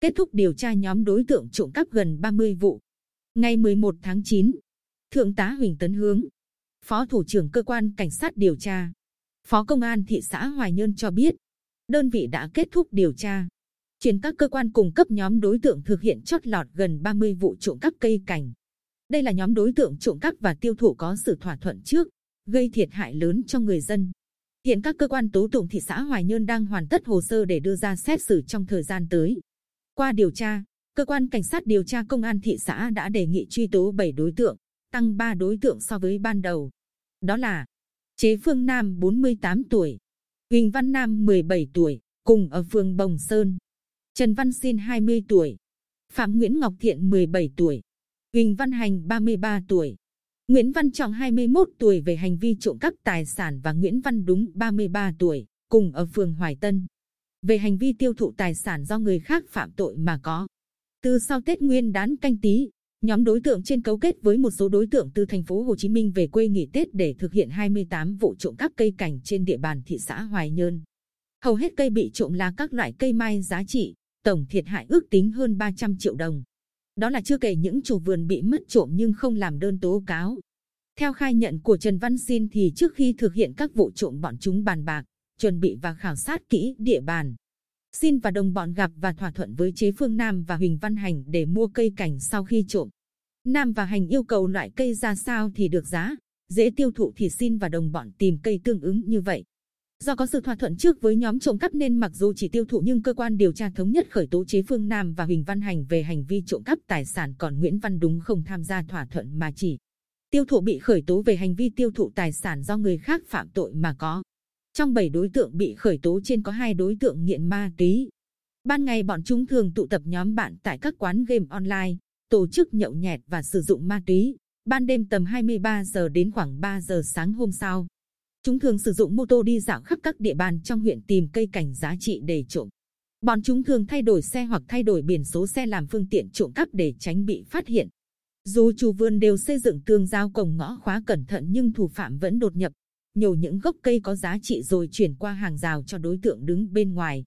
kết thúc điều tra nhóm đối tượng trộm cắp gần 30 vụ. Ngày 11 tháng 9, Thượng tá Huỳnh Tấn Hướng, Phó Thủ trưởng Cơ quan Cảnh sát điều tra, Phó Công an thị xã Hoài Nhơn cho biết, đơn vị đã kết thúc điều tra, chuyển các cơ quan cung cấp nhóm đối tượng thực hiện chót lọt gần 30 vụ trộm cắp cây cảnh. Đây là nhóm đối tượng trộm cắp và tiêu thụ có sự thỏa thuận trước, gây thiệt hại lớn cho người dân. Hiện các cơ quan tố tụng thị xã Hoài Nhơn đang hoàn tất hồ sơ để đưa ra xét xử trong thời gian tới. Qua điều tra, cơ quan cảnh sát điều tra công an thị xã đã đề nghị truy tố 7 đối tượng, tăng 3 đối tượng so với ban đầu. Đó là Chế Phương Nam 48 tuổi, Huỳnh Văn Nam 17 tuổi, cùng ở phường Bồng Sơn. Trần Văn Xin 20 tuổi, Phạm Nguyễn Ngọc Thiện 17 tuổi, Huỳnh Văn Hành 33 tuổi, Nguyễn Văn Trọng 21 tuổi về hành vi trộm cắp tài sản và Nguyễn Văn Đúng 33 tuổi, cùng ở phường Hoài Tân. Về hành vi tiêu thụ tài sản do người khác phạm tội mà có. Từ sau Tết Nguyên đán canh tí, nhóm đối tượng trên cấu kết với một số đối tượng từ thành phố Hồ Chí Minh về quê nghỉ Tết để thực hiện 28 vụ trộm cắp cây cảnh trên địa bàn thị xã Hoài Nhơn. Hầu hết cây bị trộm là các loại cây mai giá trị, tổng thiệt hại ước tính hơn 300 triệu đồng. Đó là chưa kể những chủ vườn bị mất trộm nhưng không làm đơn tố cáo. Theo khai nhận của Trần Văn Xin thì trước khi thực hiện các vụ trộm bọn chúng bàn bạc, chuẩn bị và khảo sát kỹ địa bàn. Xin và đồng bọn gặp và thỏa thuận với chế phương Nam và Huỳnh Văn Hành để mua cây cảnh sau khi trộm. Nam và Hành yêu cầu loại cây ra sao thì được giá, dễ tiêu thụ thì xin và đồng bọn tìm cây tương ứng như vậy. Do có sự thỏa thuận trước với nhóm trộm cắp nên mặc dù chỉ tiêu thụ nhưng cơ quan điều tra thống nhất khởi tố chế Phương Nam và Huỳnh Văn Hành về hành vi trộm cắp tài sản còn Nguyễn Văn Đúng không tham gia thỏa thuận mà chỉ tiêu thụ bị khởi tố về hành vi tiêu thụ tài sản do người khác phạm tội mà có. Trong 7 đối tượng bị khởi tố trên có hai đối tượng nghiện ma túy. Ban ngày bọn chúng thường tụ tập nhóm bạn tại các quán game online, tổ chức nhậu nhẹt và sử dụng ma túy. Ban đêm tầm 23 giờ đến khoảng 3 giờ sáng hôm sau, Chúng thường sử dụng mô tô đi dạo khắp các địa bàn trong huyện tìm cây cảnh giá trị để trộm. Bọn chúng thường thay đổi xe hoặc thay đổi biển số xe làm phương tiện trộm cắp để tránh bị phát hiện. Dù chủ vườn đều xây dựng tường giao cổng ngõ khóa cẩn thận nhưng thủ phạm vẫn đột nhập, nhổ những gốc cây có giá trị rồi chuyển qua hàng rào cho đối tượng đứng bên ngoài.